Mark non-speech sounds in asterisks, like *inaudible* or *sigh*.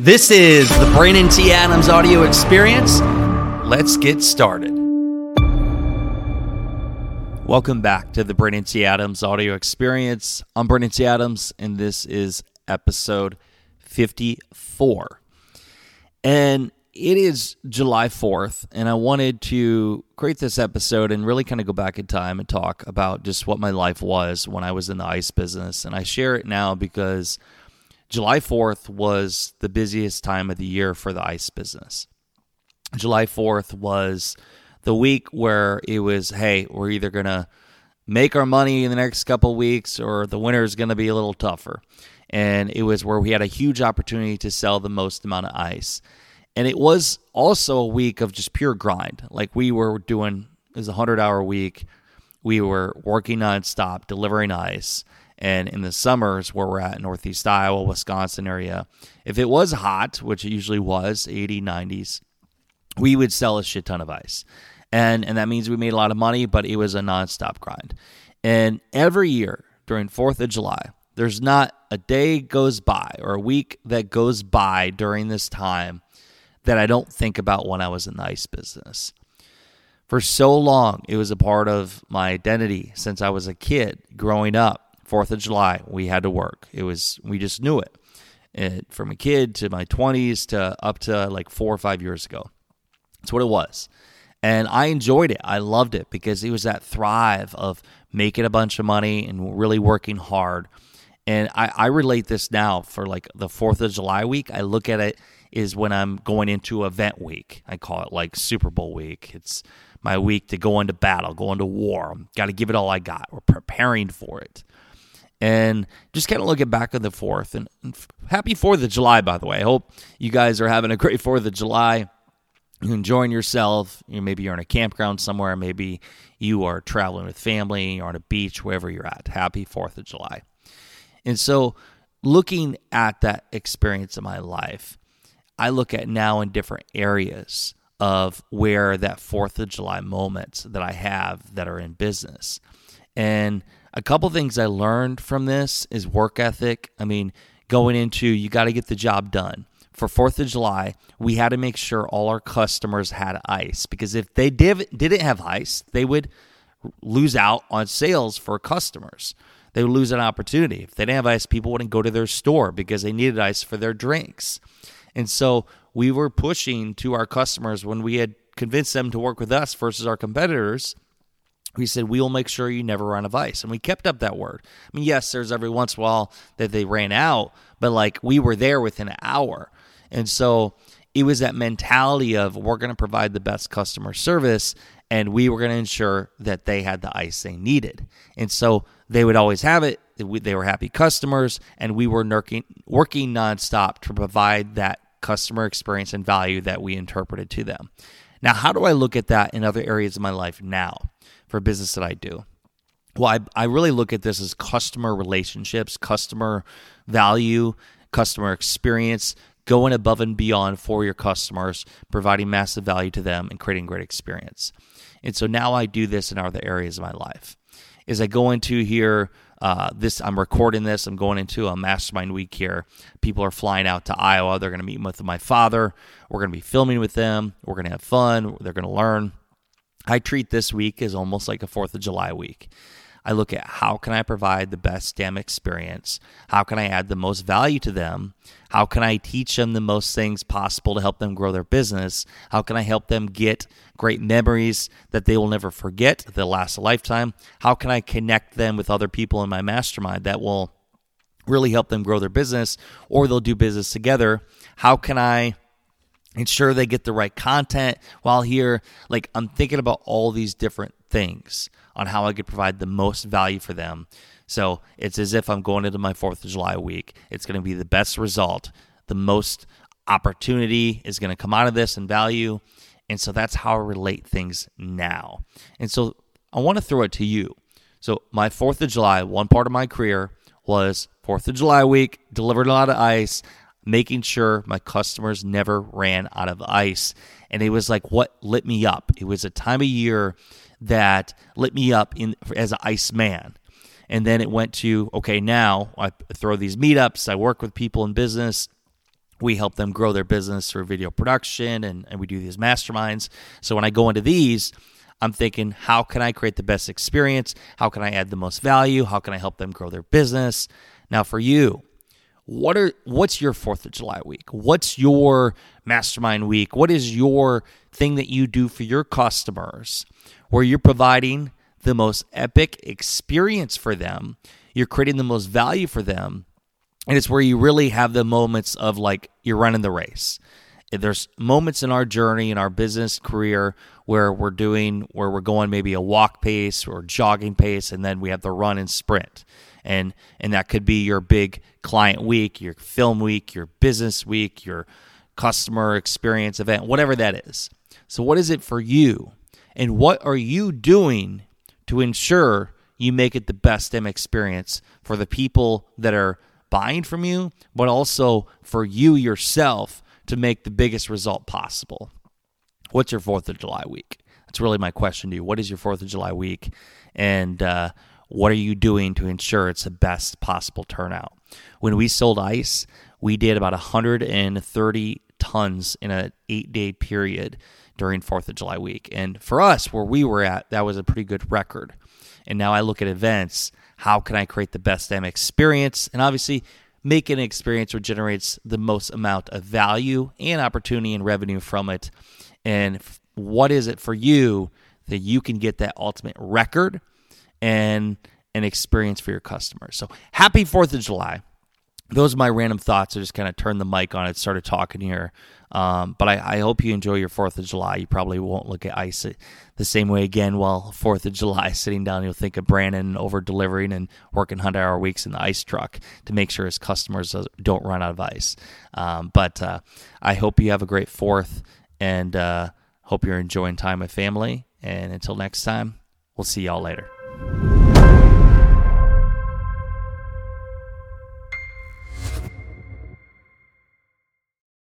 This is the Brandon T. Adams audio experience. Let's get started. Welcome back to the Brandon T. Adams audio experience. I'm Brandon T. Adams, and this is episode 54. And it is July 4th, and I wanted to create this episode and really kind of go back in time and talk about just what my life was when I was in the ice business. And I share it now because July 4th was the busiest time of the year for the ice business. July 4th was the week where it was, hey, we're either going to make our money in the next couple weeks or the winter is going to be a little tougher. And it was where we had a huge opportunity to sell the most amount of ice. And it was also a week of just pure grind. Like we were doing, it was a 100 hour week. We were working nonstop, delivering ice. And in the summers where we're at, Northeast Iowa, Wisconsin area, if it was hot, which it usually was, 80, 90s, we would sell a shit ton of ice. And, and that means we made a lot of money, but it was a nonstop grind. And every year during 4th of July, there's not a day goes by or a week that goes by during this time that I don't think about when I was in the ice business. For so long, it was a part of my identity since I was a kid growing up. Fourth of July, we had to work. It was we just knew it. it. From a kid to my twenties to up to like four or five years ago. That's what it was. And I enjoyed it. I loved it because it was that thrive of making a bunch of money and really working hard. And I, I relate this now for like the 4th of July week. I look at it is when I'm going into event week. I call it like Super Bowl week. It's my week to go into battle, go into war. Got to give it all I got. We're preparing for it. And just kind of looking back on the 4th. And, and happy 4th of July, by the way. I hope you guys are having a great *laughs* 4th of July. You're enjoying yourself. You know, maybe you're in a campground somewhere. Maybe you are traveling with family You're on a beach, wherever you're at. Happy 4th of July. And so, looking at that experience in my life, I look at now in different areas of where that 4th of July moments that I have that are in business. And a couple things I learned from this is work ethic. I mean, going into you got to get the job done. For 4th of July, we had to make sure all our customers had ice because if they div- didn't have ice, they would lose out on sales for customers. They would lose an opportunity. If they didn't have ice, people wouldn't go to their store because they needed ice for their drinks. And so we were pushing to our customers when we had convinced them to work with us versus our competitors. We said, we will make sure you never run out of ice. And we kept up that word. I mean, yes, there's every once in a while that they ran out, but like we were there within an hour. And so it was that mentality of we're going to provide the best customer service and we were going to ensure that they had the ice they needed. And so they would always have it. They were happy customers, and we were working nonstop to provide that customer experience and value that we interpreted to them. Now, how do I look at that in other areas of my life now for business that I do? Well, I, I really look at this as customer relationships, customer value, customer experience, going above and beyond for your customers, providing massive value to them, and creating great experience. And so now I do this in other areas of my life. As I go into here, uh, this I'm recording this. I'm going into a mastermind week here. People are flying out to Iowa. They're going to meet with my father. We're going to be filming with them. We're going to have fun. They're going to learn. I treat this week as almost like a Fourth of July week. I look at how can I provide the best STEM experience? How can I add the most value to them? How can I teach them the most things possible to help them grow their business? How can I help them get great memories that they will never forget, that last a lifetime? How can I connect them with other people in my mastermind that will really help them grow their business or they'll do business together? How can I ensure they get the right content while here? Like I'm thinking about all these different things on how I could provide the most value for them. So it's as if I'm going into my 4th of July week. It's going to be the best result. The most opportunity is going to come out of this and value. And so that's how I relate things now. And so I want to throw it to you. So my 4th of July, one part of my career was 4th of July week, delivered a lot of ice, making sure my customers never ran out of ice. And it was like what lit me up. It was a time of year that lit me up in as an ice man. And then it went to okay, now I throw these meetups, I work with people in business. we help them grow their business through video production and, and we do these masterminds. So when I go into these, I'm thinking, how can I create the best experience? How can I add the most value? How can I help them grow their business? Now, for you, what are what's your Fourth of July week? What's your mastermind week? What is your thing that you do for your customers where you're providing the most epic experience for them? You're creating the most value for them and it's where you really have the moments of like you're running the race there's moments in our journey in our business career where we're doing where we're going maybe a walk pace or jogging pace and then we have the run and sprint and and that could be your big client week your film week your business week your customer experience event whatever that is so what is it for you and what are you doing to ensure you make it the best M experience for the people that are buying from you, but also for you yourself to make the biggest result possible. What's your 4th of July week? That's really my question to you. What is your 4th of July week? And uh, what are you doing to ensure it's the best possible turnout? When we sold ice, we did about 130 tons in an eight day period during 4th of July week. And for us, where we were at, that was a pretty good record. And now I look at events how can I create the best damn experience? And obviously, make an experience which generates the most amount of value and opportunity and revenue from it. And what is it for you that you can get that ultimate record and an experience for your customers? So happy 4th of July those are my random thoughts. I just kind of turned the mic on and started talking here. Um, but I, I, hope you enjoy your Fourth of July. You probably won't look at ice the same way again. While Fourth of July, sitting down, you'll think of Brandon over delivering and working hundred hour weeks in the ice truck to make sure his customers don't run out of ice. Um, but uh, I hope you have a great Fourth, and uh, hope you're enjoying time with family. And until next time, we'll see y'all later you